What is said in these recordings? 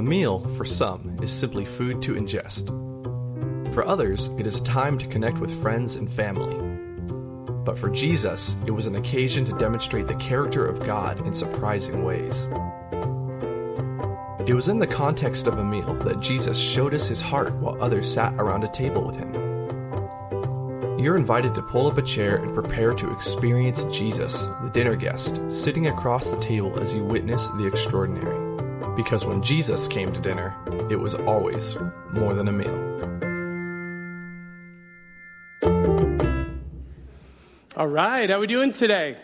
A meal, for some, is simply food to ingest. For others, it is time to connect with friends and family. But for Jesus, it was an occasion to demonstrate the character of God in surprising ways. It was in the context of a meal that Jesus showed us his heart while others sat around a table with him. You're invited to pull up a chair and prepare to experience Jesus, the dinner guest, sitting across the table as you witness the extraordinary. Because when Jesus came to dinner, it was always more than a meal. All right, how are we doing today?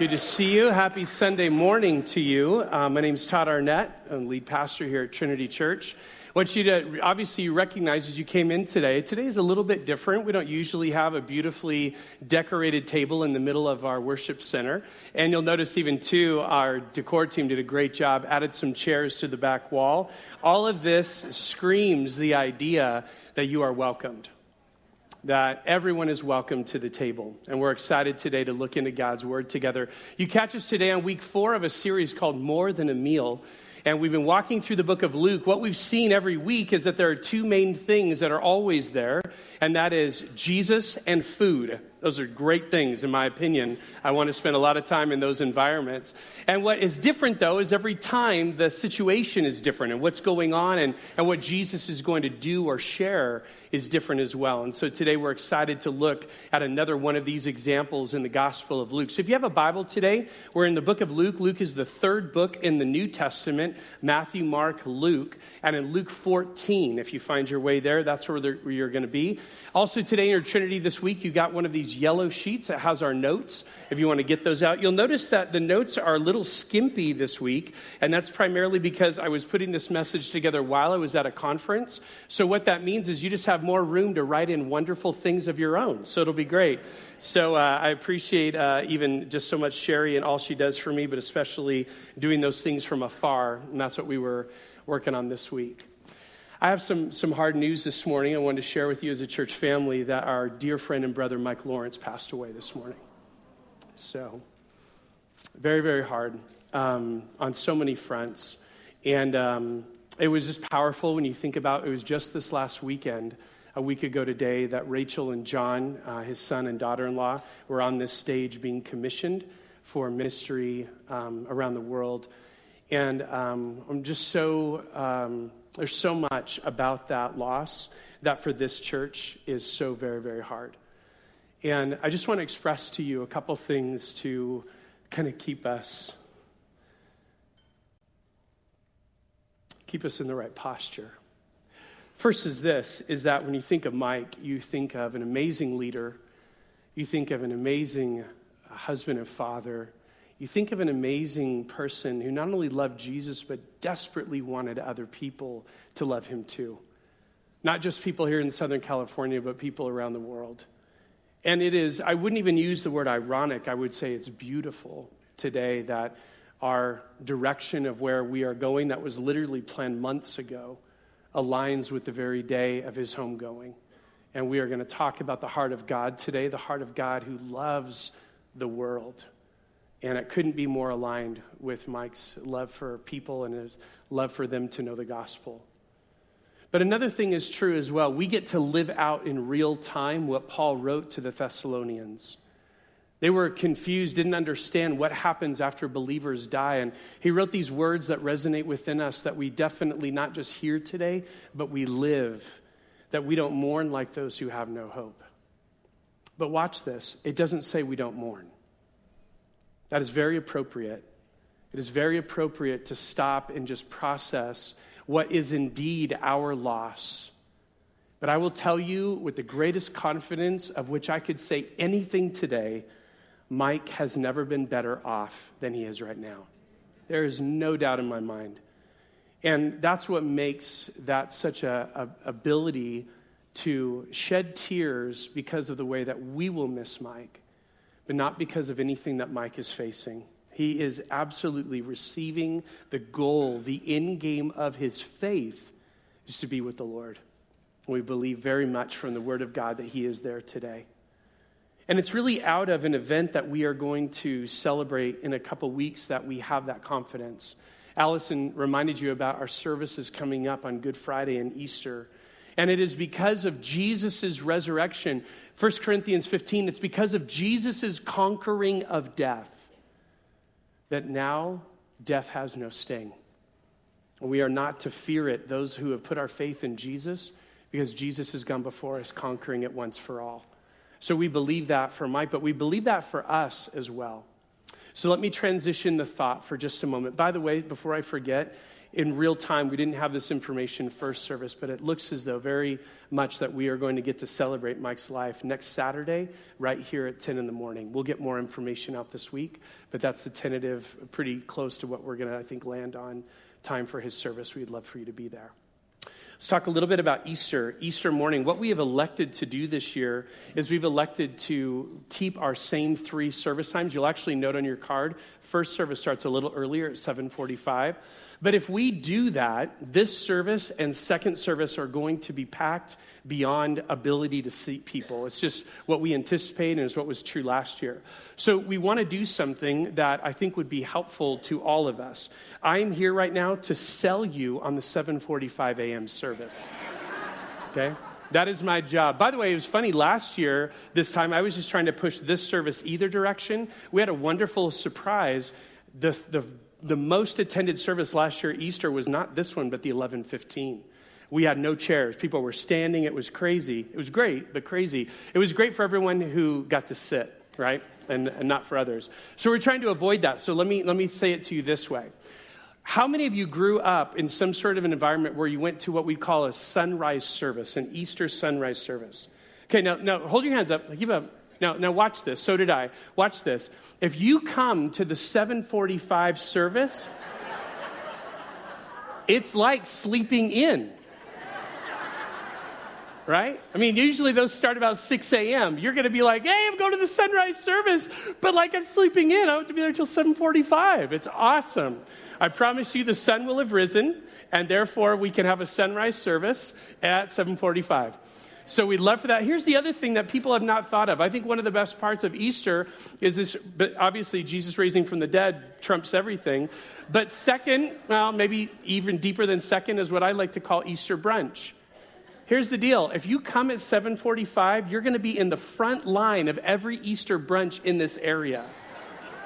Good to see you. Happy Sunday morning to you. Uh, my name is Todd Arnett. I'm lead pastor here at Trinity Church. Want you to obviously you recognize as you came in today. Today is a little bit different. We don't usually have a beautifully decorated table in the middle of our worship center. And you'll notice even too, our decor team did a great job, added some chairs to the back wall. All of this screams the idea that you are welcomed that everyone is welcome to the table. And we're excited today to look into God's Word together. You catch us today on week four of a series called More Than a Meal. And we've been walking through the book of Luke. What we've seen every week is that there are two main things that are always there, and that is Jesus and food. Those are great things, in my opinion. I want to spend a lot of time in those environments. And what is different, though, is every time the situation is different and what's going on and, and what Jesus is going to do or share is different as well. And so today we're excited to look at another one of these examples in the Gospel of Luke. So if you have a Bible today, we're in the book of Luke. Luke is the third book in the New Testament Matthew, Mark, Luke. And in Luke 14, if you find your way there, that's where, you're going to be. Also, today in your Trinity this week, you got one of these these yellow sheets that has our notes. If you want to get those out, you'll notice that the notes are a little skimpy this week, and that's primarily because I was putting this message together while I was at a conference. So what that means is you just have more room to write in wonderful things of your own. So it'll be great. So uh, I appreciate uh, even just so much Sherry and all she does for me, but especially doing those things from afar, and that's what we were working on this week. I have some, some hard news this morning I wanted to share with you as a church family that our dear friend and brother Mike Lawrence passed away this morning. So, very, very hard um, on so many fronts. And um, it was just powerful when you think about it was just this last weekend, a week ago today, that Rachel and John, uh, his son and daughter in law, were on this stage being commissioned for ministry um, around the world. And um, I'm just so um, there's so much about that loss that for this church is so very, very hard. And I just want to express to you a couple things to kind of keep us keep us in the right posture. First is this is that when you think of Mike, you think of an amazing leader, you think of an amazing husband and father, you think of an amazing person who not only loved Jesus, but desperately wanted other people to love him too. Not just people here in Southern California, but people around the world. And it is, I wouldn't even use the word ironic, I would say it's beautiful today that our direction of where we are going, that was literally planned months ago, aligns with the very day of his homegoing. And we are going to talk about the heart of God today, the heart of God who loves the world. And it couldn't be more aligned with Mike's love for people and his love for them to know the gospel. But another thing is true as well. We get to live out in real time what Paul wrote to the Thessalonians. They were confused, didn't understand what happens after believers die. And he wrote these words that resonate within us that we definitely not just hear today, but we live, that we don't mourn like those who have no hope. But watch this it doesn't say we don't mourn. That is very appropriate. It is very appropriate to stop and just process what is indeed our loss. But I will tell you with the greatest confidence of which I could say anything today Mike has never been better off than he is right now. There is no doubt in my mind. And that's what makes that such a, a ability to shed tears because of the way that we will miss Mike but not because of anything that Mike is facing. He is absolutely receiving the goal, the end game of his faith is to be with the Lord. We believe very much from the Word of God that he is there today. And it's really out of an event that we are going to celebrate in a couple weeks that we have that confidence. Allison reminded you about our services coming up on Good Friday and Easter. And it is because of Jesus' resurrection. 1 Corinthians 15, it's because of Jesus' conquering of death that now death has no sting. We are not to fear it, those who have put our faith in Jesus, because Jesus has gone before us, conquering it once for all. So we believe that for Mike, but we believe that for us as well. So let me transition the thought for just a moment. By the way, before I forget, in real time, we didn't have this information first service, but it looks as though very much that we are going to get to celebrate Mike's life next Saturday, right here at 10 in the morning. We'll get more information out this week, but that's the tentative, pretty close to what we're going to, I think, land on time for his service. We'd love for you to be there. Let's talk a little bit about Easter, Easter morning. What we have elected to do this year is we've elected to keep our same three service times. You'll actually note on your card, first service starts a little earlier at 745. But if we do that, this service and second service are going to be packed beyond ability to seat people. It's just what we anticipate and is what was true last year. So we want to do something that I think would be helpful to all of us. I'm here right now to sell you on the 7:45 a.m. service. Okay? That is my job. By the way, it was funny. Last year, this time, I was just trying to push this service either direction. We had a wonderful surprise. The, the the most attended service last year, Easter, was not this one, but the 1115. We had no chairs. People were standing. It was crazy. It was great, but crazy. It was great for everyone who got to sit, right? And, and not for others. So we're trying to avoid that. So let me, let me say it to you this way. How many of you grew up in some sort of an environment where you went to what we call a sunrise service, an Easter sunrise service? Okay, now, now hold your hands up. Give up. Now, now watch this. So did I. Watch this. If you come to the 745 service, it's like sleeping in. Right? I mean, usually those start about 6 a.m. You're going to be like, hey, I'm going to the sunrise service, but like I'm sleeping in. I have to be there until 745. It's awesome. I promise you the sun will have risen, and therefore we can have a sunrise service at 745. So we'd love for that. Here's the other thing that people have not thought of. I think one of the best parts of Easter is this, but obviously Jesus raising from the dead trumps everything. But second, well, maybe even deeper than second is what I like to call Easter brunch. Here's the deal. If you come at 745, you're going to be in the front line of every Easter brunch in this area.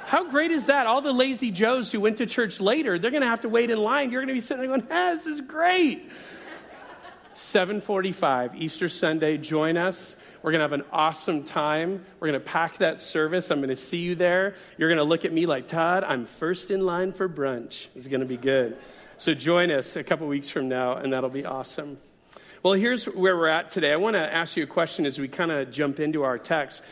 How great is that? All the lazy Joes who went to church later, they're going to have to wait in line. You're going to be sitting there going, this is great. 7:45 Easter Sunday. Join us. We're going to have an awesome time. We're going to pack that service. I'm going to see you there. You're going to look at me like, "Todd, I'm first in line for brunch." It's going to be good. So join us a couple weeks from now and that'll be awesome. Well, here's where we're at today. I want to ask you a question as we kind of jump into our text.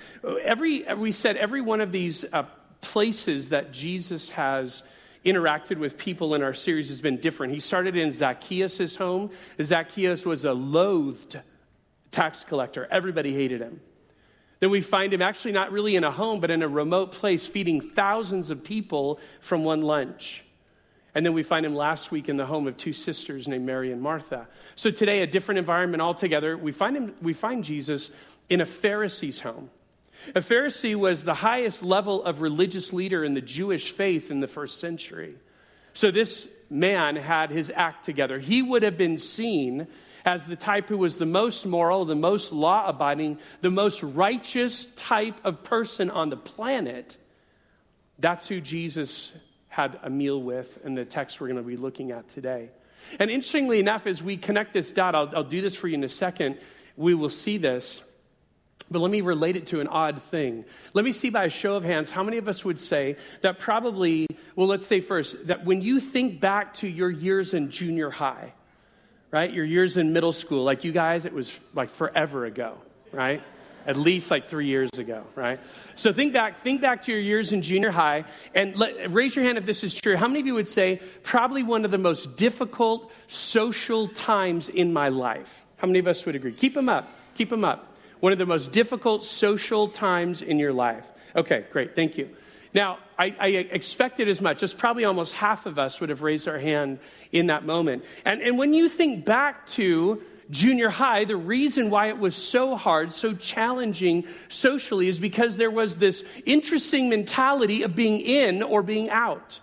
Every we said every one of these uh, places that Jesus has interacted with people in our series has been different. He started in Zacchaeus' home. Zacchaeus was a loathed tax collector, everybody hated him. Then we find him actually not really in a home, but in a remote place, feeding thousands of people from one lunch. And then we find him last week in the home of two sisters named Mary and Martha. So today, a different environment altogether. We find, him, we find Jesus in a Pharisee's home. A Pharisee was the highest level of religious leader in the Jewish faith in the first century. So this man had his act together. He would have been seen as the type who was the most moral, the most law abiding, the most righteous type of person on the planet. That's who Jesus had a meal with in the text we're going to be looking at today. And interestingly enough, as we connect this dot, I'll, I'll do this for you in a second, we will see this. But let me relate it to an odd thing. Let me see by a show of hands how many of us would say that probably, well, let's say first, that when you think back to your years in junior high, right, your years in middle school, like you guys, it was like forever ago, right? At least like three years ago, right? So think back, think back to your years in junior high, and let, raise your hand if this is true. How many of you would say probably one of the most difficult social times in my life? How many of us would agree? Keep them up. Keep them up one of the most difficult social times in your life. Okay, great, thank you. Now, I, I, expected as much. Just probably almost half of us would have raised our hand in that moment. And, and when you think back to junior high, the reason why it was so hard, so challenging socially, is because there was this interesting mentality of being in or being out.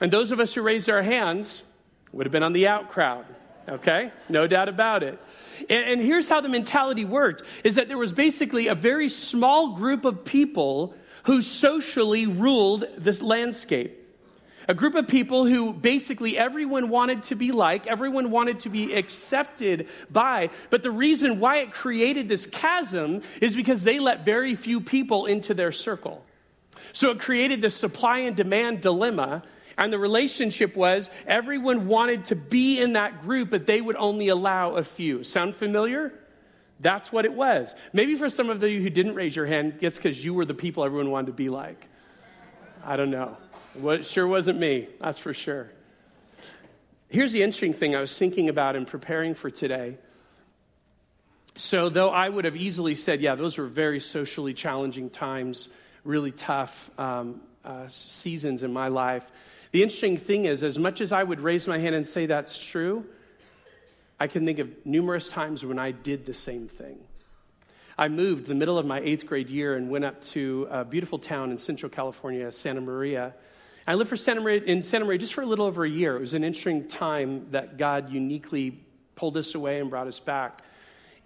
And those of us who raised our hands would have been on the out crowd, okay? No doubt about it. And, and here's how the mentality worked is that there was basically a very small group of people who socially ruled this landscape. A group of people who basically everyone wanted to be like, everyone wanted to be accepted by. But the reason why it created this chasm is because they let very few people into their circle. So it created this supply and demand dilemma. And the relationship was everyone wanted to be in that group, but they would only allow a few. Sound familiar? That's what it was. Maybe for some of you who didn't raise your hand, it's because you were the people everyone wanted to be like. I don't know. It sure wasn't me, that's for sure. Here's the interesting thing I was thinking about in preparing for today. So, though I would have easily said, yeah, those were very socially challenging times, really tough um, uh, seasons in my life, the interesting thing is, as much as I would raise my hand and say that's true, I can think of numerous times when I did the same thing. I moved the middle of my eighth grade year and went up to a beautiful town in Central California, Santa Maria. I lived for Santa Maria, in Santa Maria just for a little over a year. It was an interesting time that God uniquely pulled us away and brought us back.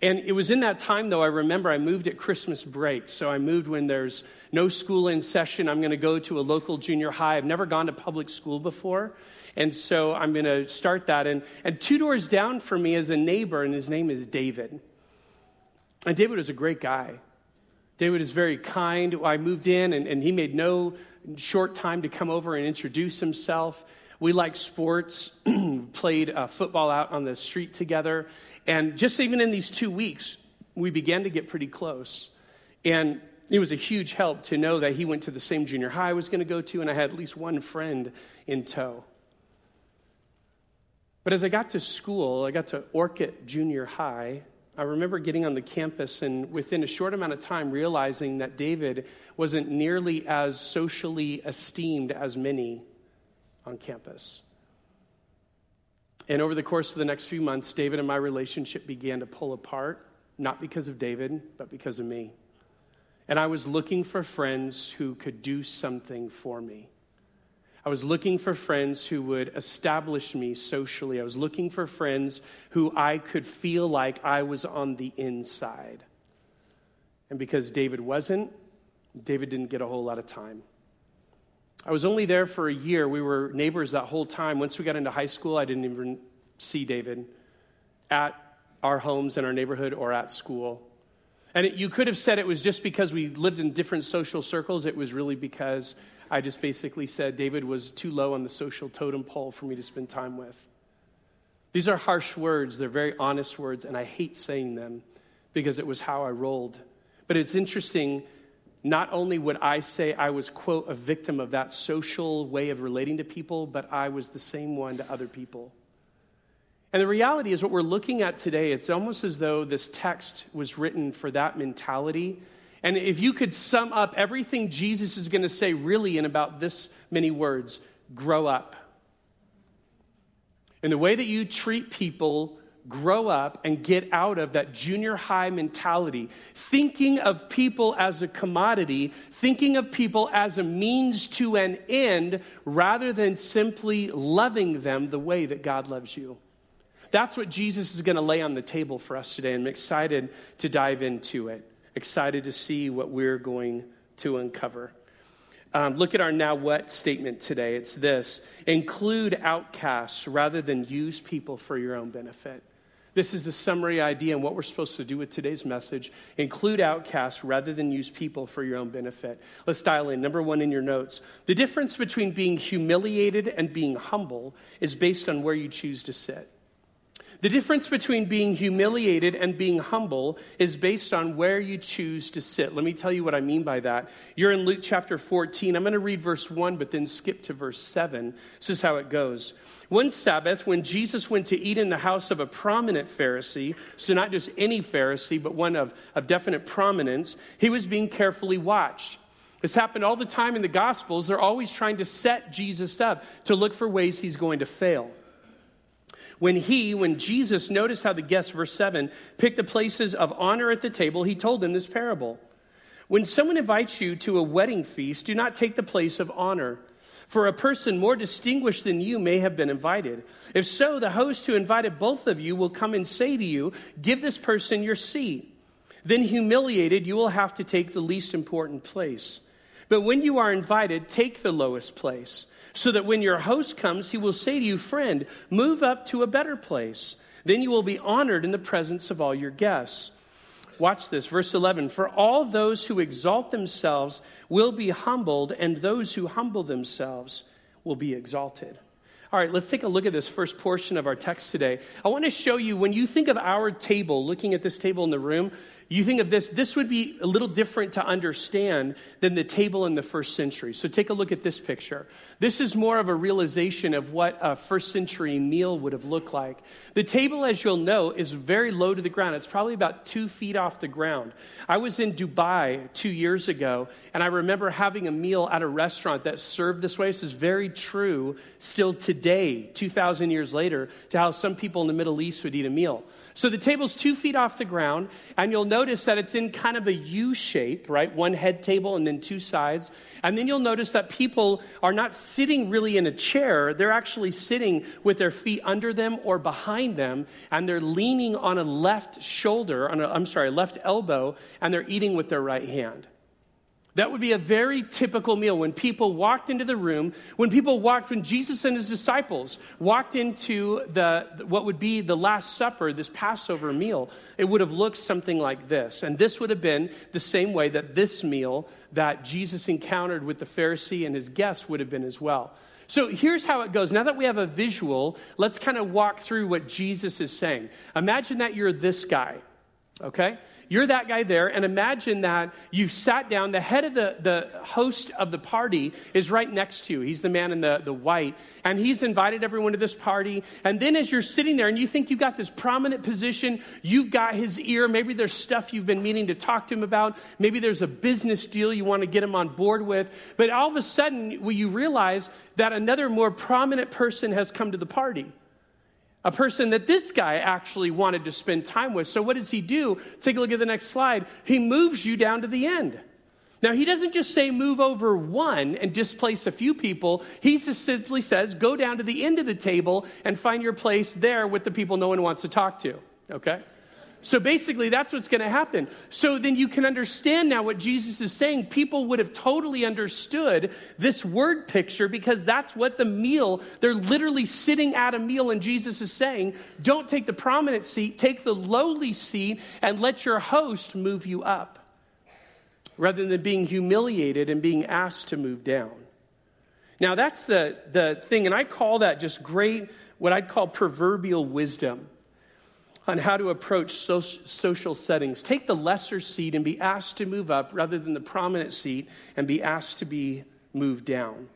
And it was in that time, though, I remember I moved at Christmas break. So I moved when there's no school in session. I'm going to go to a local junior high. I've never gone to public school before. And so I'm going to start that. And, and two doors down from me is a neighbor, and his name is David. And David was a great guy. David is very kind. I moved in, and, and he made no short time to come over and introduce himself. We liked sports, played uh, football out on the street together. And just even in these two weeks, we began to get pretty close. And it was a huge help to know that he went to the same junior high I was going to go to, and I had at least one friend in tow. But as I got to school, I got to Orcutt Junior High, I remember getting on the campus and within a short amount of time realizing that David wasn't nearly as socially esteemed as many on campus. And over the course of the next few months, David and my relationship began to pull apart, not because of David, but because of me. And I was looking for friends who could do something for me. I was looking for friends who would establish me socially. I was looking for friends who I could feel like I was on the inside. And because David wasn't, David didn't get a whole lot of time. I was only there for a year. We were neighbors that whole time. Once we got into high school, I didn't even see David at our homes in our neighborhood or at school. And it, you could have said it was just because we lived in different social circles. It was really because I just basically said David was too low on the social totem pole for me to spend time with. These are harsh words, they're very honest words, and I hate saying them because it was how I rolled. But it's interesting, not only would I say I was, quote, a victim of that social way of relating to people, but I was the same one to other people. And the reality is, what we're looking at today, it's almost as though this text was written for that mentality and if you could sum up everything Jesus is going to say really in about this many words grow up. And the way that you treat people, grow up and get out of that junior high mentality, thinking of people as a commodity, thinking of people as a means to an end, rather than simply loving them the way that God loves you. That's what Jesus is going to lay on the table for us today, I'm excited to dive into it excited to see what we're going to uncover. Um, look at our now what statement today. It's this include outcasts rather than use people for your own benefit. This is the summary idea and what we're supposed to do with today's message. Include outcasts rather than use people for your own benefit. Let's dial in. Number one in your notes. The difference between being humiliated and being humble is based on where you choose to sit. The difference between being humiliated and being humble is based on where you choose to sit. Let me tell you what I mean by that. You're in Luke chapter 14. I'm going to read verse 1, but then skip to verse 7. This is how it goes. One Sabbath, when Jesus went to eat in the house of a prominent Pharisee, so not just any Pharisee, but one of, of definite prominence, he was being carefully watched. This happened all the time in the Gospels. They're always trying to set Jesus up to look for ways he's going to fail. When he, when Jesus, noticed how the guests, verse 7, picked the places of honor at the table, he told them this parable. When someone invites you to a wedding feast, do not take the place of honor, For a person more distinguished than you may have been invited. If so, the host who invited both of you will come and say to you, Give this person your seat. Then, humiliated, you will have to take the least important place. But when you are invited, take the lowest place, so that when your host comes, he will say to you, Friend, move up to a better place. Then you will be honored in the presence of all your guests. Watch this, verse 11. For all those who exalt themselves will be humbled, and those who humble themselves will be exalted. All right, let's take a look at this first portion of our text today. I want to show you when you think of our table, looking at this table in the room, you think of this, this would be a little different to understand than the table in the first century. So take a look at this picture. This is more of a realization of what a first century meal would have looked like. The table, as you'll know, is very low to the ground. It's probably about two feet off the ground. I was in Dubai two years ago, and I remember having a meal at a restaurant that served this way. This is very true still today, 2,000 years later, to how some people in the Middle East would eat a meal. So the table's two feet off the ground, and you'll notice that it's in kind of a U shape, right? One head table and then two sides. And then you'll notice that people are not sitting really in a chair, they're actually sitting with their feet under them or behind them, and they're leaning on a left shoulder, on a, I'm sorry, left elbow, and they're eating with their right hand. That would be a very typical meal when people walked into the room, when people walked, when Jesus and his disciples walked into the, what would be the Last Supper, this Passover meal, it would have looked something like this. And this would have been the same way that this meal that Jesus encountered with the Pharisee and his guests would have been as well. So here's how it goes. Now that we have a visual, let's kind of walk through what Jesus is saying. Imagine that you're this guy, okay? You're that guy there, and imagine that you sat down. The head of the, the host of the party is right next to you. He's the man in the, the white, and he's invited everyone to this party. And then as you're sitting there and you think you've got this prominent position, you've got his ear, maybe there's stuff you've been meaning to talk to him about, maybe there's a business deal you want to get him on board with, but all of a sudden, will you realize that another more prominent person has come to the party? A person that this guy actually wanted to spend time with. So, what does he do? Take a look at the next slide. He moves you down to the end. Now, he doesn't just say move over one and displace a few people. He just simply says go down to the end of the table and find your place there with the people no one wants to talk to. Okay? So basically, that's what's going to happen. So then you can understand now what Jesus is saying. People would have totally understood this word picture because that's what the meal, they're literally sitting at a meal, and Jesus is saying, Don't take the prominent seat, take the lowly seat, and let your host move you up rather than being humiliated and being asked to move down. Now, that's the, the thing, and I call that just great, what I'd call proverbial wisdom on how to approach social settings. Take the lesser seat and be asked to move up rather than the prominent seat and be asked to be moved down.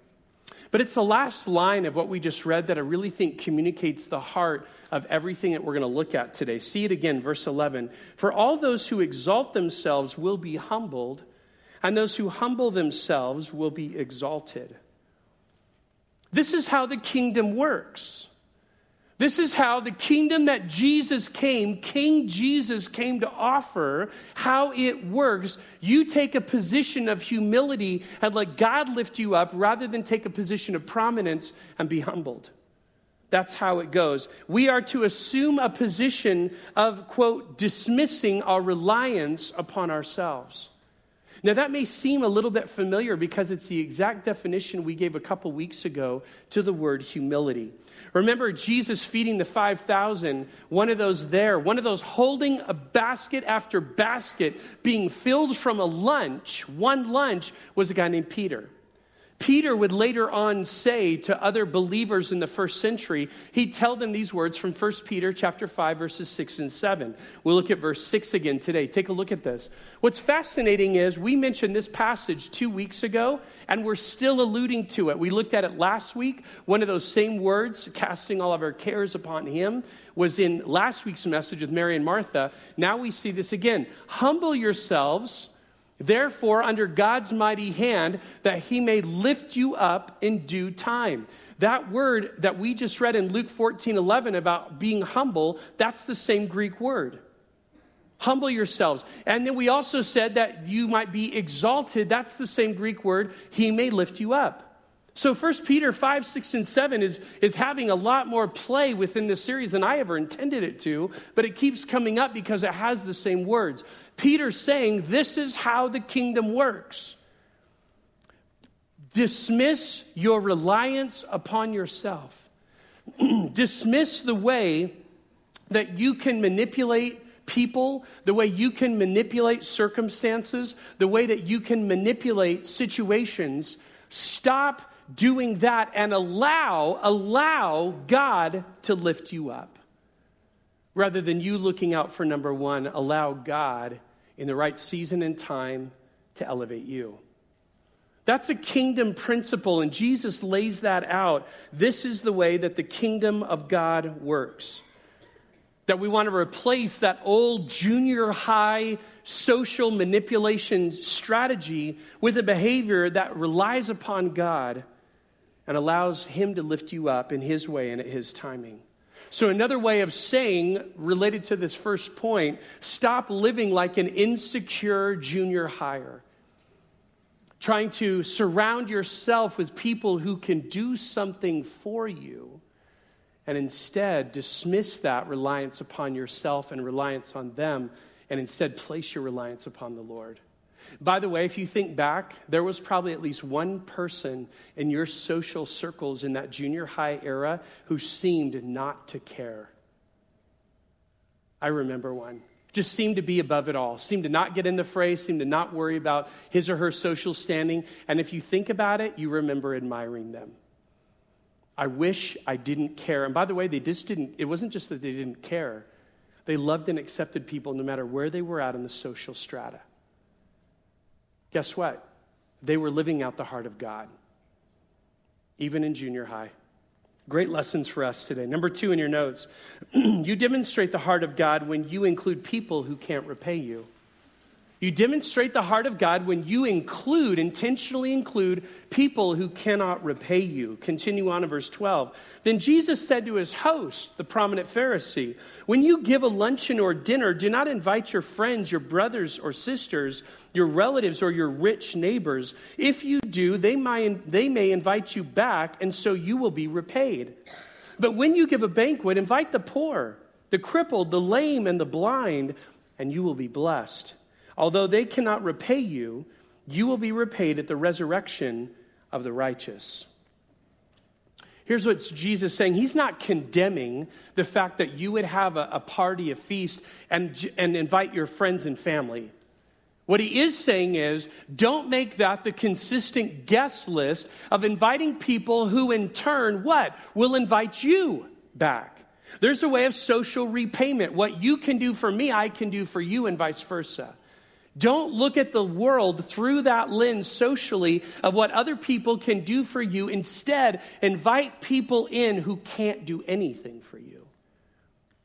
But it's the last line of what we just read that I really think communicates the heart of everything that we're going to look at today. See it again, verse 11. For all those who exalt themselves will be humbled, and those who humble themselves will be exalted. This is how the kingdom works. This is how the kingdom that Jesus came, King Jesus came to offer, how it works. You take a position of humility and let God lift you up rather than take a position of prominence and be humbled. That's how it goes. We are to assume a position of, quote, dismissing our reliance upon ourselves. Now, that may seem a little bit familiar because it's the exact definition we gave a couple weeks ago to the word humility. Remember Jesus feeding the 5,000, one of those there, one of those holding a basket after basket being filled from a lunch, one lunch, was a guy named Peter. Peter would later on say to other believers in the first century, he'd tell them these words from 1 Peter chapter 5 verses 6 and 7. We'll look at verse 6 again today. Take a look at this. What's fascinating is we mentioned this passage 2 weeks ago and we're still alluding to it. We looked at it last week. One of those same words, casting all of our cares upon him, was in last week's message with Mary and Martha. Now we see this again. Humble yourselves Therefore, under God's mighty hand, that he may lift you up in due time. That word that we just read in Luke 14 11 about being humble, that's the same Greek word. Humble yourselves. And then we also said that you might be exalted. That's the same Greek word. He may lift you up. So 1 Peter 5, 6, and 7 is, is having a lot more play within this series than I ever intended it to, but it keeps coming up because it has the same words. Peter's saying, This is how the kingdom works. Dismiss your reliance upon yourself. Dismiss the way that you can manipulate people, the way you can manipulate circumstances, the way that you can manipulate situations. Stop doing that and allow, allow God to lift you up. Rather than you looking out for number one, allow God in the right season and time to elevate you. That's a kingdom principle, and Jesus lays that out. This is the way that the kingdom of God works. That we want to replace that old junior high social manipulation strategy with a behavior that relies upon God and allows Him to lift you up in His way and at His timing. So, another way of saying, related to this first point, stop living like an insecure junior higher. Trying to surround yourself with people who can do something for you, and instead dismiss that reliance upon yourself and reliance on them, and instead place your reliance upon the Lord. By the way, if you think back, there was probably at least one person in your social circles in that junior high era who seemed not to care. I remember one. Just seemed to be above it all, seemed to not get in the fray, seemed to not worry about his or her social standing. And if you think about it, you remember admiring them. I wish I didn't care. And by the way, they just didn't, it wasn't just that they didn't care, they loved and accepted people no matter where they were at in the social strata. Guess what? They were living out the heart of God, even in junior high. Great lessons for us today. Number two in your notes you demonstrate the heart of God when you include people who can't repay you. You demonstrate the heart of God when you include, intentionally include, people who cannot repay you. Continue on in verse 12. Then Jesus said to his host, the prominent Pharisee, When you give a luncheon or dinner, do not invite your friends, your brothers or sisters, your relatives, or your rich neighbors. If you do, they, might, they may invite you back, and so you will be repaid. But when you give a banquet, invite the poor, the crippled, the lame, and the blind, and you will be blessed Although they cannot repay you, you will be repaid at the resurrection of the righteous. Here's what Jesus is saying. He's not condemning the fact that you would have a, a, party, a feast, and, and invite your friends and family. What he is saying is don't make that the consistent guest list of inviting people who, in turn, what? Will invite you back. There's a way of social repayment. What you can do for me, I can do for you, and vice versa. Don't look at the world through that lens socially of what other people can do for you. Instead, invite people in who can't do anything for you,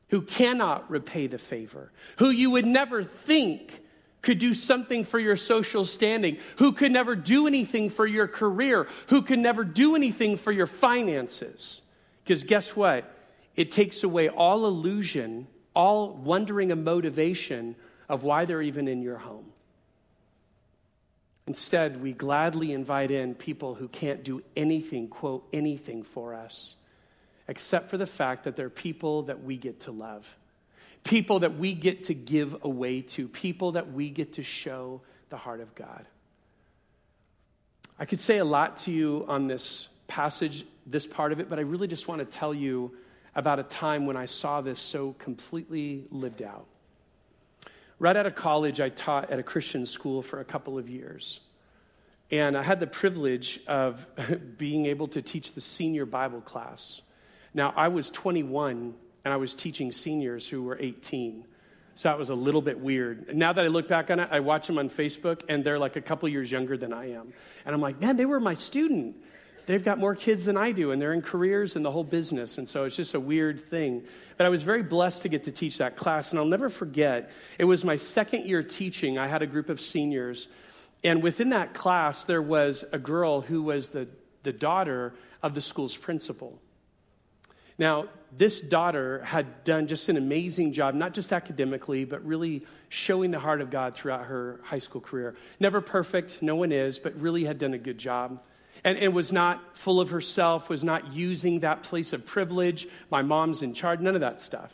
who cannot repay the favor, who you would never think could do something for your social standing, who could never do anything for your career, who could never do anything for your finances. Because guess what? It takes away all illusion, all wondering and motivation of why they're even in your home. Instead, we gladly invite in people who can't do anything, quote, anything for us, except for the fact that they're people that we get to love, people that we get to give away to, people that we get to show the heart of God. I could say a lot to you on this passage, this part of it, but I really just want to tell you about a time when I saw this so completely lived out. Right out of college, I taught at a Christian school for a couple of years. And I had the privilege of being able to teach the senior Bible class. Now, I was 21 and I was teaching seniors who were 18. So that was a little bit weird. Now that I look back on it, I watch them on Facebook and they're like a couple years younger than I am. And I'm like, man, they were my student they've got more kids than I do, and they're in careers and the whole business. And so it's just a weird thing. But I was very blessed to get to teach that class. And I'll never forget, it was my second year teaching. I had a group of seniors. And within that class, there was a girl who was the, the daughter of the school's principal. Now, this daughter had done just an amazing job, not just academically, but really showing the heart of God throughout her high school career. Never perfect, no one is, but really had done a good job. And, and was not full of herself, was not using that place of privilege. My mom's in charge, none of that stuff.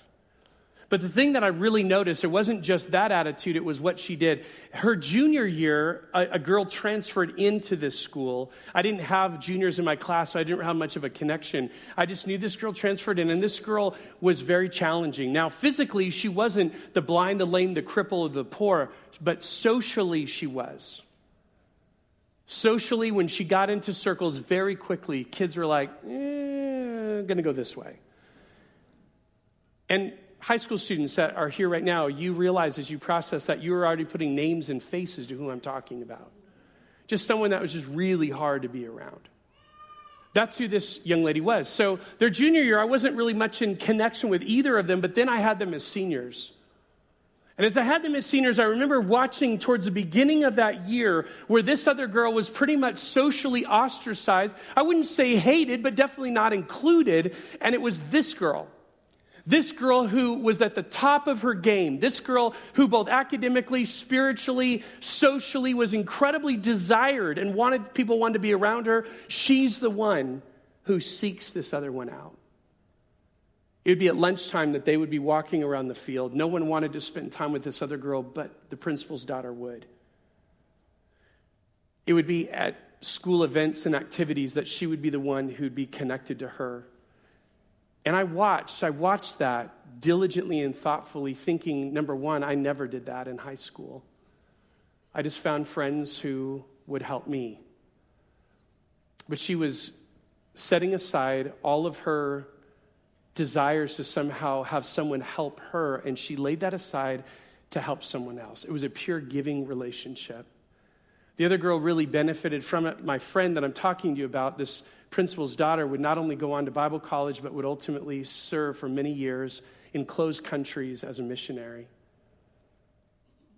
But the thing that I really noticed, it wasn't just that attitude, it was what she did. Her junior year, a, a, girl transferred into this school. I didn't have juniors in my class, so I didn't have much of a connection. I just knew this girl transferred in, and this girl was very challenging. Now, physically, she wasn't the blind, the lame, the cripple, the poor, but socially, she was. Socially, when she got into circles very quickly, kids were like, eh, gonna go this way. And high school students that are here right now, you realize as you process that you're already putting names and faces to who I'm talking about. Just someone that was just really hard to be around. That's who this young lady was. So, their junior year, I wasn't really much in connection with either of them, but then I had them as seniors. And as I had them as seniors, I remember watching towards the beginning of that year where this other girl was pretty much socially ostracized. I wouldn't say hated, but definitely not included. And it was this girl this girl who was at the top of her game, this girl who both academically, spiritually, socially was incredibly desired and wanted people wanted to be around her, she's the one who seeks this other one out. It would be at lunchtime that they would be walking around the field. No one wanted to spend time with this other girl, but the principal's daughter would. It would be at school events and activities that she would be the one who'd be connected to her. And I watched, I watched that diligently and thoughtfully, thinking, number one, I never did that in high school. I just found friends who would help me. But she was setting aside all of her desires to somehow have someone help her, and she laid that aside to help someone else. It was a pure giving relationship. The other girl really benefited from it. My friend that I'm talking to you about, this principal's daughter, would not only go on to Bible college, but would ultimately serve for many years in closed countries as a missionary.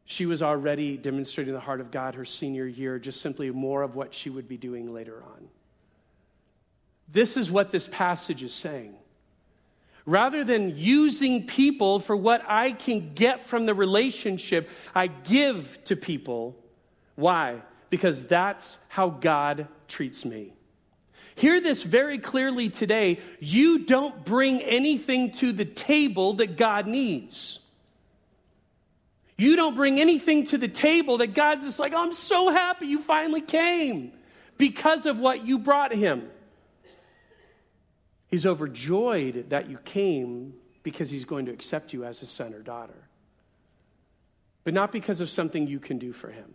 She was already demonstrating the heart of God her senior year, just simply more of what she would be doing later on. This is what this passage is saying. Rather than using people for what I can get from the relationship, I give to people. Why? Because that's how God treats me. Hear this very clearly today. You don't bring anything to the table that God needs. You don't bring anything to the table that God's just like, oh, I'm so happy you finally came because of what you brought him. He's overjoyed that you came because he's going to accept you as a son or daughter, but not because of something you can do for him.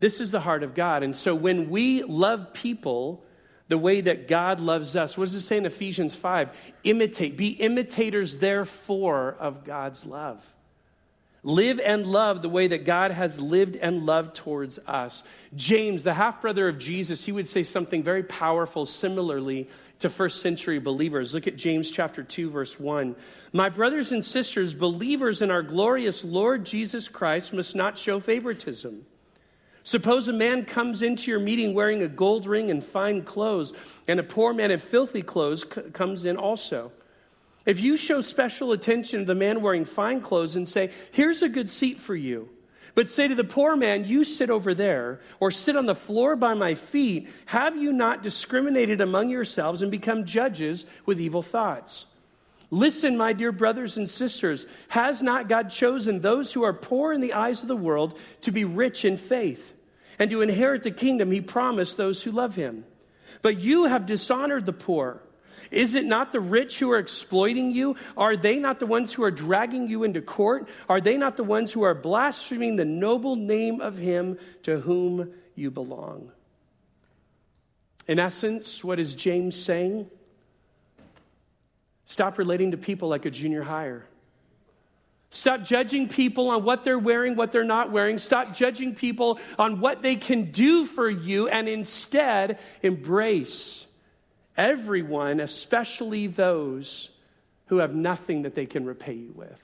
This is the heart of God. And so when we love people the way that God loves us, what does it say in Ephesians 5? Imitate, be imitators, therefore, of God's love. Live and love the way that God has lived and loved towards us. James, the half brother of Jesus, he would say something very powerful similarly to first century believers. Look at James chapter 2 verse 1. My brothers and sisters, believers in our glorious Lord Jesus Christ must not show favoritism. Suppose a man comes into your meeting wearing a gold ring and fine clothes, and a poor man in filthy clothes c- comes in also. If you show special attention to the man wearing fine clothes and say, Here's a good seat for you, but say to the poor man, You sit over there, or sit on the floor by my feet, have you not discriminated among yourselves and become judges with evil thoughts? Listen, my dear brothers and sisters, has not God chosen those who are poor in the eyes of the world to be rich in faith and to inherit the kingdom he promised those who love him? But you have dishonored the poor. Is it not the rich who are exploiting you? Are they not the ones who are dragging you into court? Are they not the ones who are blaspheming the noble name of him to whom you belong? In essence, what is James saying? Stop relating to people like a junior higher. Stop judging people on what they're wearing, what they're not wearing. Stop judging people on what they can do for you, and instead embrace everyone, especially those who have nothing that they can repay you with.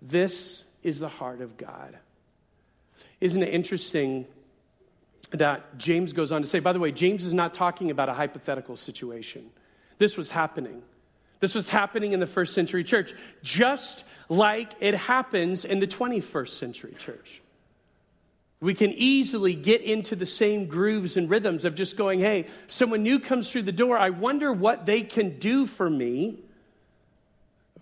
This is the heart of God. Isn't it interesting that James goes on to say, by the way, James is not talking about a hypothetical situation. This was happening. This was happening in the first century church, just like it happens in the 21st century church. We can easily get into the same grooves and rhythms of just going, hey, someone new comes through the door. I wonder what they can do for me.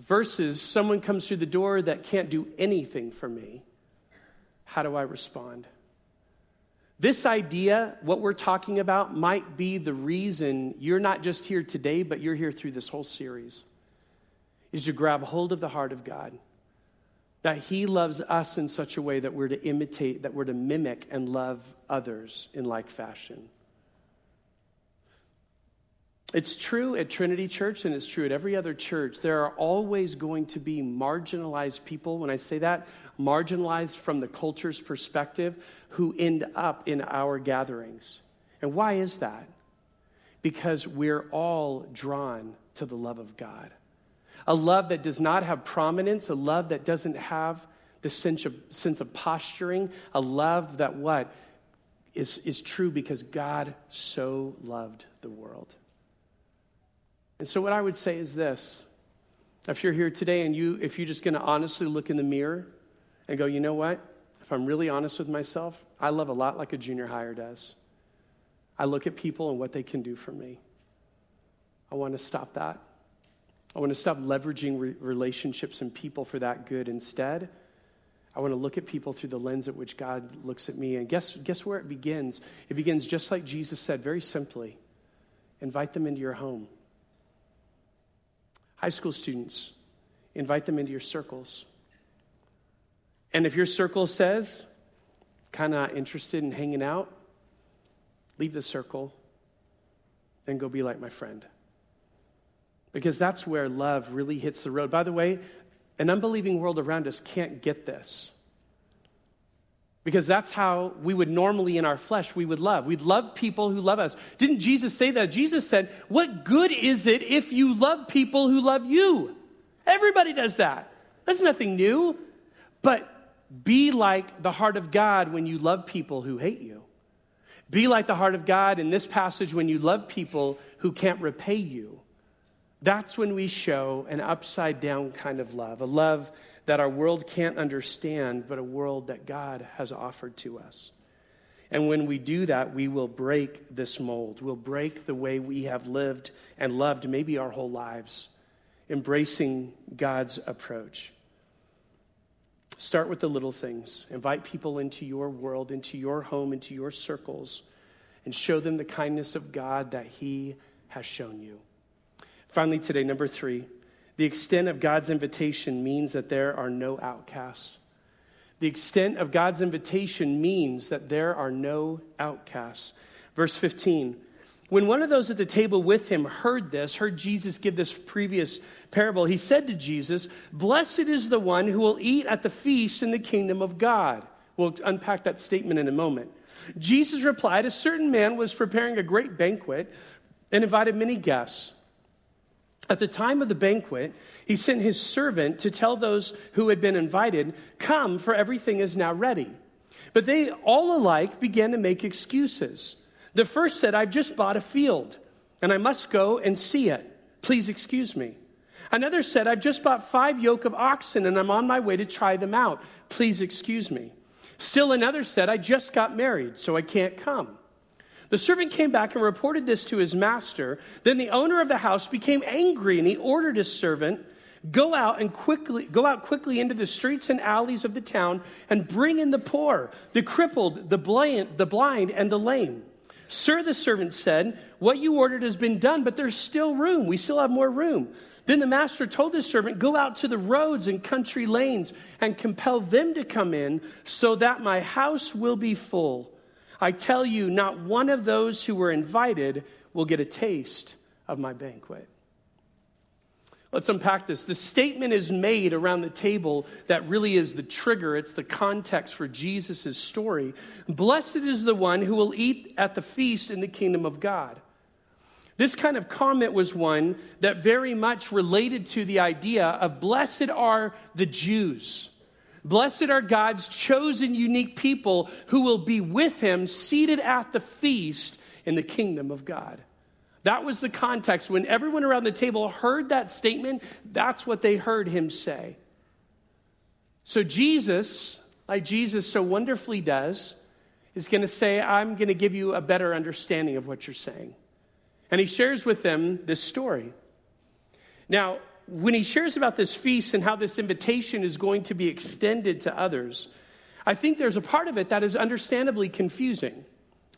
Versus someone comes through the door that can't do anything for me. How do I respond? This idea, what we're talking about, might be the reason you're not just here today, but you're here through this whole series, is to grab hold of the heart of God that He loves us in such a way that we're to imitate, that we're to mimic and love others in like fashion. It's true at Trinity Church and it's true at every other church. There are always going to be marginalized people. When I say that, marginalized from the culture's perspective, who end up in our gatherings. And why is that? Because we're all drawn to the love of God a love that does not have prominence, a love that doesn't have the sense of, sense of posturing, a love that what? Is, is true because God so loved the world. And so what I would say is this. If you're here today and you, if you're just going to honestly look in the mirror and go, you know what? If I'm really honest with myself, I love a lot like a junior higher does. I look at people and what they can do for me. I want to stop that. I want to stop leveraging re- relationships and people for that good. Instead, I want to look at people through the lens at which God looks at me. And guess, guess where it begins? It begins just like Jesus said, very simply invite them into your home. High school students, invite them into your circles. And if your circle says, kind of interested in hanging out, leave the circle and go be like my friend because that's where love really hits the road. By the way, an unbelieving world around us can't get this. Because that's how we would normally in our flesh, we would love. We'd love people who love us. Didn't Jesus say that? Jesus said, What good is it if you love people who love you? Everybody does that. That's nothing new. But be like the heart of God when you love people who hate you. Be like the heart of God in this passage when you love people who can't repay you. That's when we show an upside down kind of love, a love that our world can't understand, but a world that God has offered to us. And when we do that, we will break this mold. We'll break the way we have lived and loved maybe our whole lives, embracing God's approach. Start with the little things. Invite people into your world, into your home, into your circles, and show them the kindness of God that He has shown you. Finally, today, number three, the extent of God's invitation means that there are no outcasts. The extent of God's invitation means that there are no outcasts. Verse 15. When one of those at the table with him heard this, heard Jesus give this previous parable, he said to Jesus, Blessed is the one who will eat at the feast in the kingdom of God. We'll unpack that statement in a moment. Jesus replied, A certain man was preparing a great banquet and invited many guests. At the time of the banquet, he sent his servant to tell those who had been invited, Come, for everything is now ready. But they all alike began to make excuses. The first said, I've just bought a field, and I must go and see it. Please excuse me. Another said, I've just bought five yoke of oxen, and I'm on my way to try them out. Please excuse me. Still another said, I just got married, so I can't come. The servant came back and reported this to his master. Then the owner of the house became angry and he ordered his servant, Go out and quickly go out quickly into the streets and alleys of the town and bring in the poor, the crippled, the blind, the blind and the lame. Sir, the servant said, What you ordered has been done, but there's still room. We still have more room. Then the master told his servant, Go out to the roads and country lanes and compel them to come in, so that my house will be full. I tell you, not one of those who were invited will get a taste of my banquet. Let's unpack this. The statement is made around the table that really is the trigger, it's the context for Jesus' story. Blessed is the one who will eat at the feast in the kingdom of God. This kind of comment was one that very much related to the idea of blessed are the Jews. Blessed are God's chosen, unique people who will be with him seated at the feast in the kingdom of God. That was the context. When everyone around the table heard that statement, that's what they heard him say. So, Jesus, like Jesus so wonderfully does, is going to say, I'm going to give you a better understanding of what you're saying. And he shares with them this story. Now, when he shares about this feast and how this invitation is going to be extended to others, I think there's a part of it that is understandably confusing.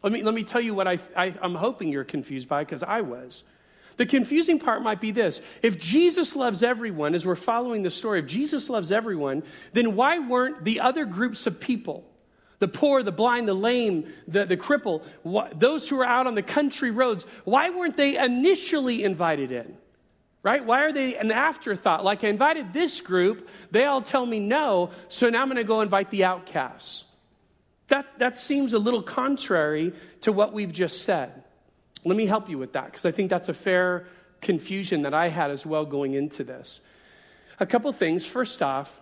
Let me, let me tell you what I, I, I'm hoping you're confused by, because I was. The confusing part might be this if Jesus loves everyone, as we're following the story, if Jesus loves everyone, then why weren't the other groups of people, the poor, the blind, the lame, the, the cripple, those who are out on the country roads, why weren't they initially invited in? Right? Why are they an afterthought? Like I invited this group, they all tell me no, so now I'm going to go invite the outcasts. That, that seems a little contrary to what we've just said. Let me help you with that because I think that's a fair confusion that I had as well going into this. A couple things. First off,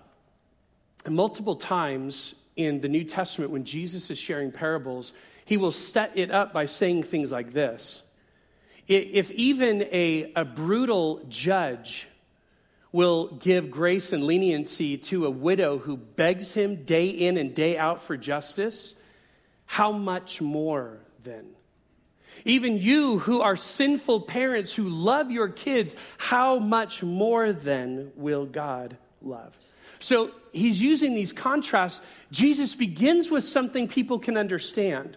multiple times in the New Testament, when Jesus is sharing parables, he will set it up by saying things like this If even a, a brutal judge will give grace and leniency to a widow who begs him day in and day out for justice, how much more then? Even you who are sinful parents who love your kids, how much more then will God love? So he's using these contrasts. Jesus begins with something people can understand.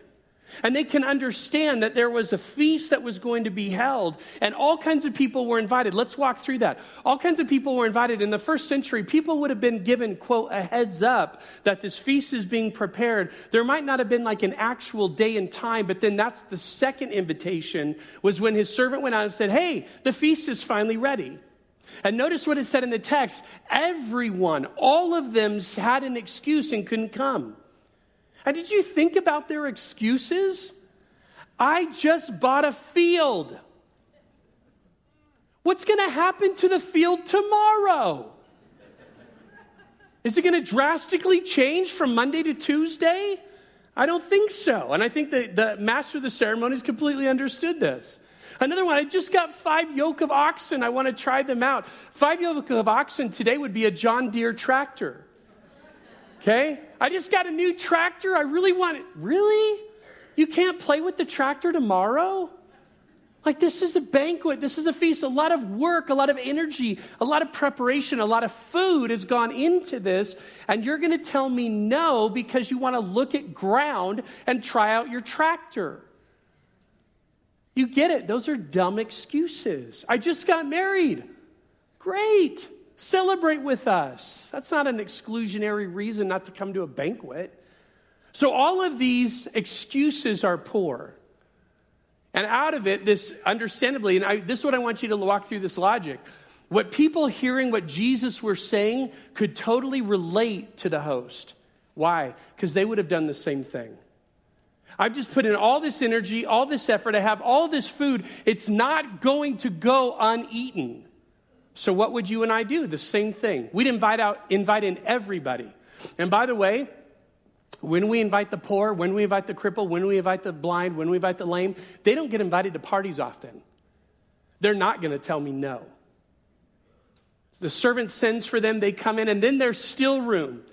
And they can understand that there was a feast that was going to be held, and all kinds of people were invited. Let's walk through that. All kinds of people were invited. In the first century, people would have been given, quote, a heads up that this feast is being prepared. There might not have been like an actual day and time, but then that's the second invitation was when his servant went out and said, Hey, the feast is finally ready. And notice what it said in the text everyone, all of them had an excuse and couldn't come. And did you think about their excuses? I just bought a field. What's going to happen to the field tomorrow? Is it going to drastically change from Monday to Tuesday? I don't think so. And I think the, the master of the ceremonies completely understood this. Another one, I just got five yoke of oxen. I want to try them out. Five yoke of oxen today would be a John Deere tractor. Okay? I just got a new tractor. I really want it. Really? You can't play with the tractor tomorrow? Like, this is a banquet. This is a feast. A lot of work, a lot of energy, a lot of preparation, a lot of food has gone into this. And you're going to tell me no because you want to look at ground and try out your tractor. You get it. Those are dumb excuses. I just got married. Great. Celebrate with us. That's not an exclusionary reason not to come to a banquet. So, all of these excuses are poor. And out of it, this understandably, and I, this is what I want you to walk through this logic. What people hearing what Jesus were saying could totally relate to the host. Why? Because they would have done the same thing. I've just put in all this energy, all this effort. I have all this food. It's not going to go uneaten. So what would you and I do? The same thing. We'd invite out, invite in everybody. And by the way, when we invite the poor, when we invite the cripple, when we invite the blind, when we invite the lame, they don't get invited to parties often. They're not going to tell me no. The servant sends for them, they come in, and then there's still room.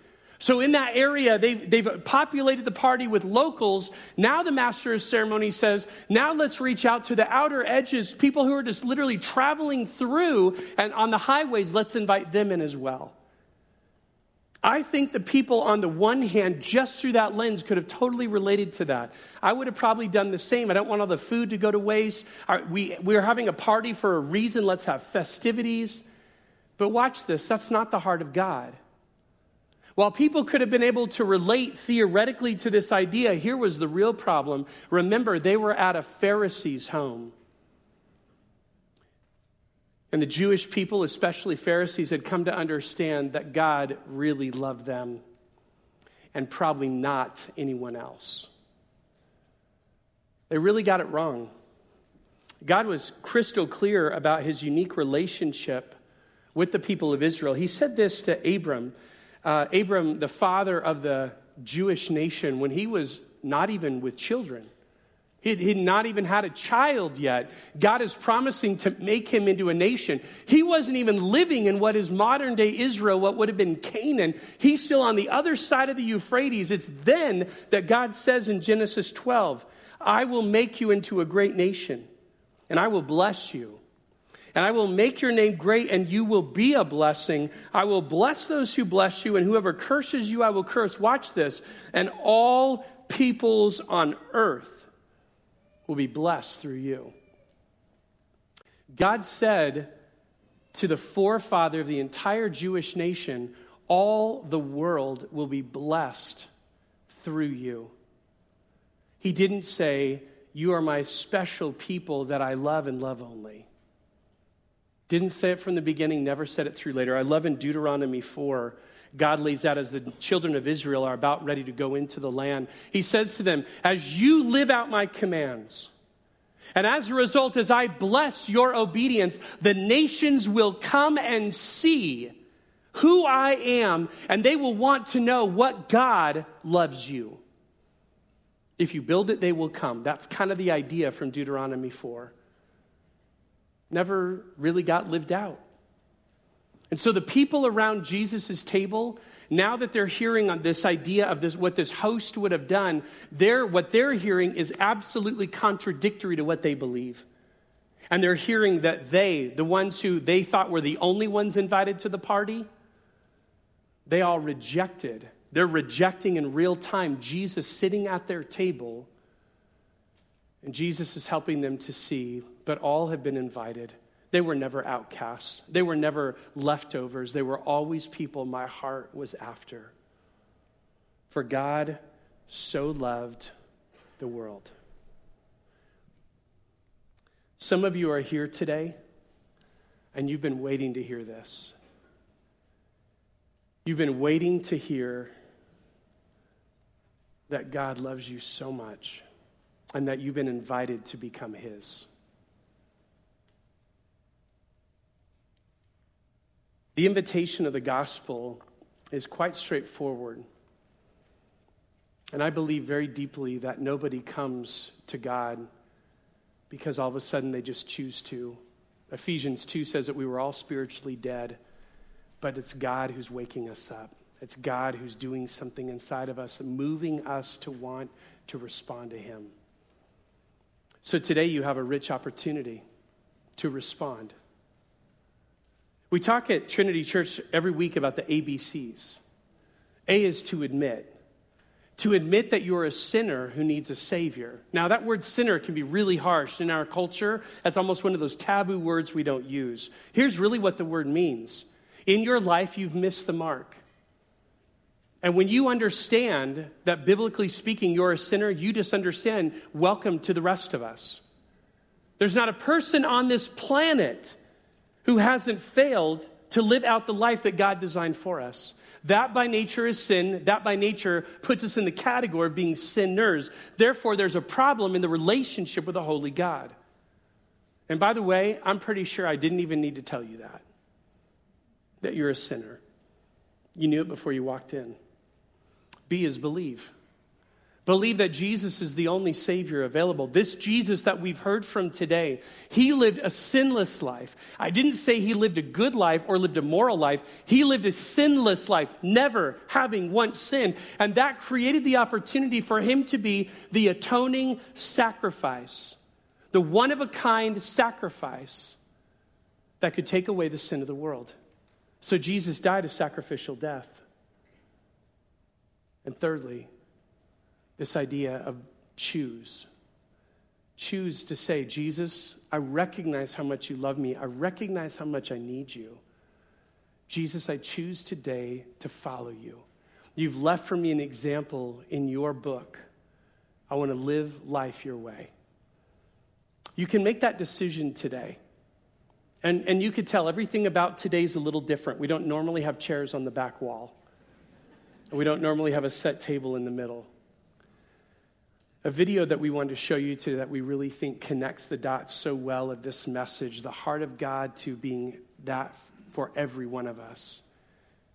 So, in that area, they've, they've populated the party with locals. Now, the master of ceremony says, now let's reach out to the outer edges, people who are just literally traveling through and on the highways, let's invite them in as well. I think the people on the one hand, just through that lens, could have totally related to that. I would have probably done the same. I don't want all the food to go to waste. We, we're having a party for a reason. Let's have festivities. But watch this that's not the heart of God. While people could have been able to relate theoretically to this idea, here was the real problem. Remember, they were at a Pharisee's home. And the Jewish people, especially Pharisees, had come to understand that God really loved them and probably not anyone else. They really got it wrong. God was crystal clear about his unique relationship with the people of Israel. He said this to Abram uh, Abram, the father of the Jewish nation, when he was not even with children. He had not even had a child yet. God is promising to make him into a nation. He wasn't even living in what is modern day Israel, what would have been Canaan. He's still on the other side of the Euphrates. It's then that God says in Genesis 12, I will make you into a great nation, and I will bless you. And I will make your name great, and you will be a blessing. I will bless those who bless you, and whoever curses you, I will curse. Watch this. And all peoples on earth will be blessed through you. God said to the forefather of the entire Jewish nation, All the world will be blessed through you. He didn't say, You are my special people that I love and love only. Didn't say it from the beginning, never said it through later. I love in Deuteronomy 4 God lays out as the children of Israel are about ready to go into the land. He says to them, As you live out my commands, and as a result, as I bless your obedience, the nations will come and see who I am, and they will want to know what God loves you. If you build it, they will come. That's kind of the idea from Deuteronomy 4. Never really got lived out. And so the people around Jesus' table, now that they're hearing on this idea of this, what this host would have done, they're, what they're hearing is absolutely contradictory to what they believe. And they're hearing that they, the ones who they thought were the only ones invited to the party, they all rejected. They're rejecting in real time Jesus sitting at their table. And Jesus is helping them to see, but all have been invited. They were never outcasts. They were never leftovers. They were always people my heart was after. For God so loved the world. Some of you are here today and you've been waiting to hear this. You've been waiting to hear that God loves you so much and that you've been invited to become His. The invitation of the gospel is quite straightforward. And I believe very deeply that nobody comes to God because all of a sudden they just choose to. Ephesians 2 says that we were all spiritually dead, but it's God who's waking us up. It's God who's doing something inside of us moving us to want to respond to Him. So today you have a rich opportunity to respond. We talk at Trinity Church every week about the ABCs. A is to admit. To admit that you're a sinner who needs a Savior. Now, that word sinner can be really harsh. In our culture, that's almost one of those taboo words we don't use. Here's really what the word means In your life, you've missed the mark. And when you understand that, biblically speaking, you're a sinner, you just understand, welcome to the rest of us. There's not a person on this planet who hasn't failed to live out the life that God designed for us. That by nature is sin. That by nature puts us in the category of being sinners. Therefore, there's a problem in the relationship with the Holy God. And by the way, I'm pretty sure I didn't even need to tell you that, that you're a sinner. You knew it before you walked in. B is believe. Believe that Jesus is the only Savior available. This Jesus that we've heard from today, he lived a sinless life. I didn't say he lived a good life or lived a moral life. He lived a sinless life, never having once sinned. And that created the opportunity for him to be the atoning sacrifice, the one of a kind sacrifice that could take away the sin of the world. So Jesus died a sacrificial death. And thirdly, this idea of choose. Choose to say, Jesus, I recognize how much you love me. I recognize how much I need you. Jesus, I choose today to follow you. You've left for me an example in your book. I want to live life your way. You can make that decision today. And, and you could tell everything about today's a little different. We don't normally have chairs on the back wall, and we don't normally have a set table in the middle a video that we wanted to show you today that we really think connects the dots so well of this message the heart of God to being that for every one of us,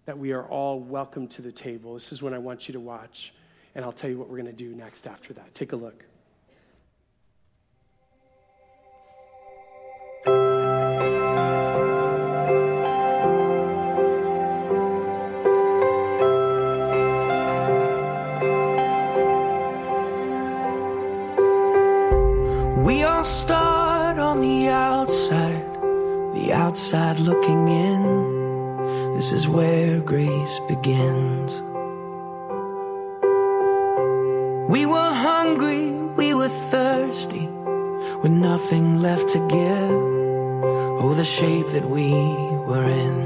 that we are all welcome to the table. This is what I want you to watch, and I'll tell you what we're going to do next after that. Take a look. Outside looking in. This is where grace begins. We were hungry, we were thirsty, with nothing left to give. Oh, the shape that we were in.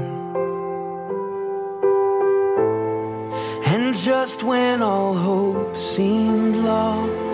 And just when all hope seemed lost,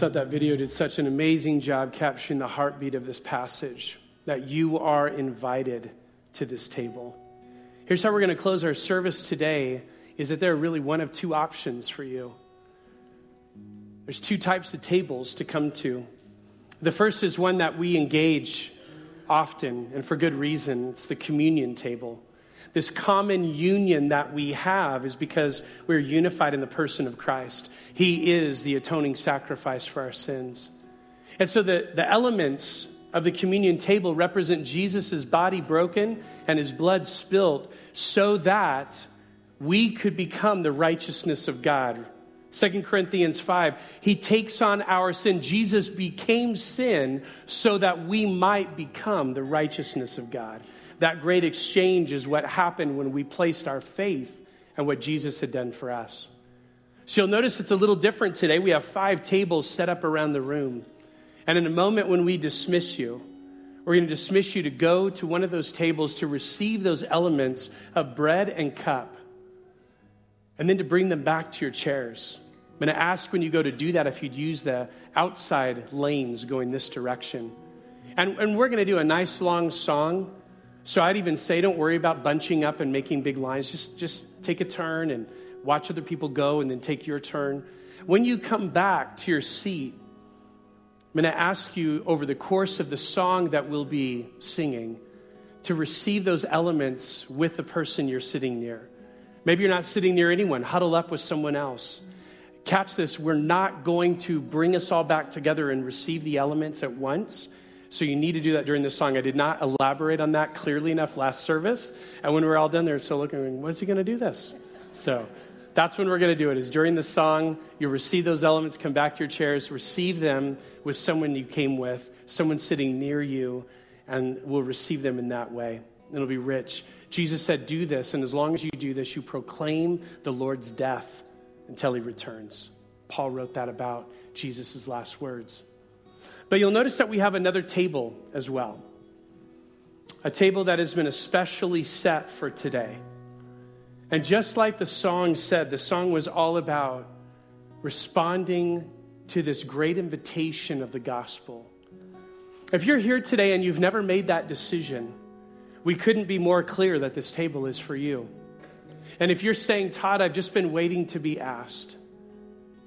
thought that video did such an amazing job capturing the heartbeat of this passage that you are invited to this table. Here's how we're going to close our service today is that there are really one of two options for you. There's two types of tables to come to. The first is one that we engage often and for good reason. It's the communion table. This common union that we have is because we're unified in the person of Christ. He is the atoning sacrifice for our sins. And so the, the elements of the communion table represent Jesus' body broken and his blood spilled so that we could become the righteousness of God. 2 Corinthians 5, he takes on our sin. Jesus became sin so that we might become the righteousness of God. That great exchange is what happened when we placed our faith and what Jesus had done for us. So you'll notice it's a little different today. We have five tables set up around the room. And in a moment when we dismiss you, we're going to dismiss you to go to one of those tables to receive those elements of bread and cup, and then to bring them back to your chairs. I'm going to ask when you go to do that if you'd use the outside lanes going this direction. And, and we're going to do a nice long song. So I'd even say, don't worry about bunching up and making big lines. Just, just take a turn and watch other people go and then take your turn. When you come back to your seat, I'm going to ask you over the course of the song that we'll be singing to receive those elements with the person you're sitting near. Maybe you're not sitting near anyone, huddle up with someone else. Catch this, we're not going to bring us all back together and receive the elements at once. So you need to do that during the song. I did not elaborate on that clearly enough last service. And when we are all done, they're still looking, when's he going to do this? So that's when we're going to do it is during the song you receive those elements come back to your chairs receive them with someone you came with someone sitting near you and we'll receive them in that way it'll be rich jesus said do this and as long as you do this you proclaim the lord's death until he returns paul wrote that about jesus' last words but you'll notice that we have another table as well a table that has been especially set for today and just like the song said, the song was all about responding to this great invitation of the gospel. If you're here today and you've never made that decision, we couldn't be more clear that this table is for you. And if you're saying, Todd, I've just been waiting to be asked,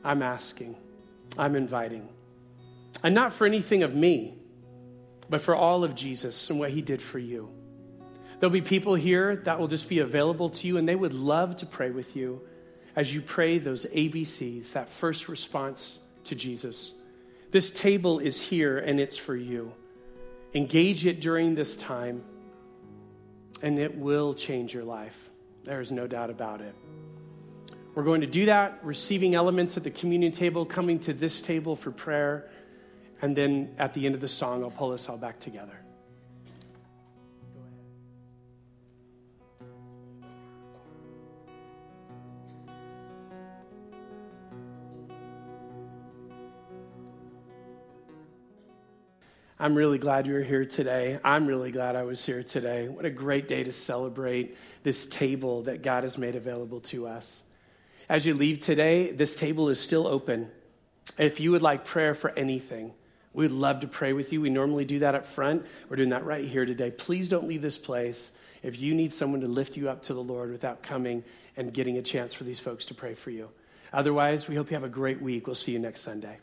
I'm asking, I'm inviting. And not for anything of me, but for all of Jesus and what he did for you. There'll be people here that will just be available to you, and they would love to pray with you as you pray those ABCs, that first response to Jesus. This table is here, and it's for you. Engage it during this time, and it will change your life. There is no doubt about it. We're going to do that, receiving elements at the communion table, coming to this table for prayer, and then at the end of the song, I'll pull us all back together. I'm really glad you're here today. I'm really glad I was here today. What a great day to celebrate this table that God has made available to us. As you leave today, this table is still open. If you would like prayer for anything, we'd love to pray with you. We normally do that up front. We're doing that right here today. Please don't leave this place if you need someone to lift you up to the Lord without coming and getting a chance for these folks to pray for you. Otherwise, we hope you have a great week. We'll see you next Sunday.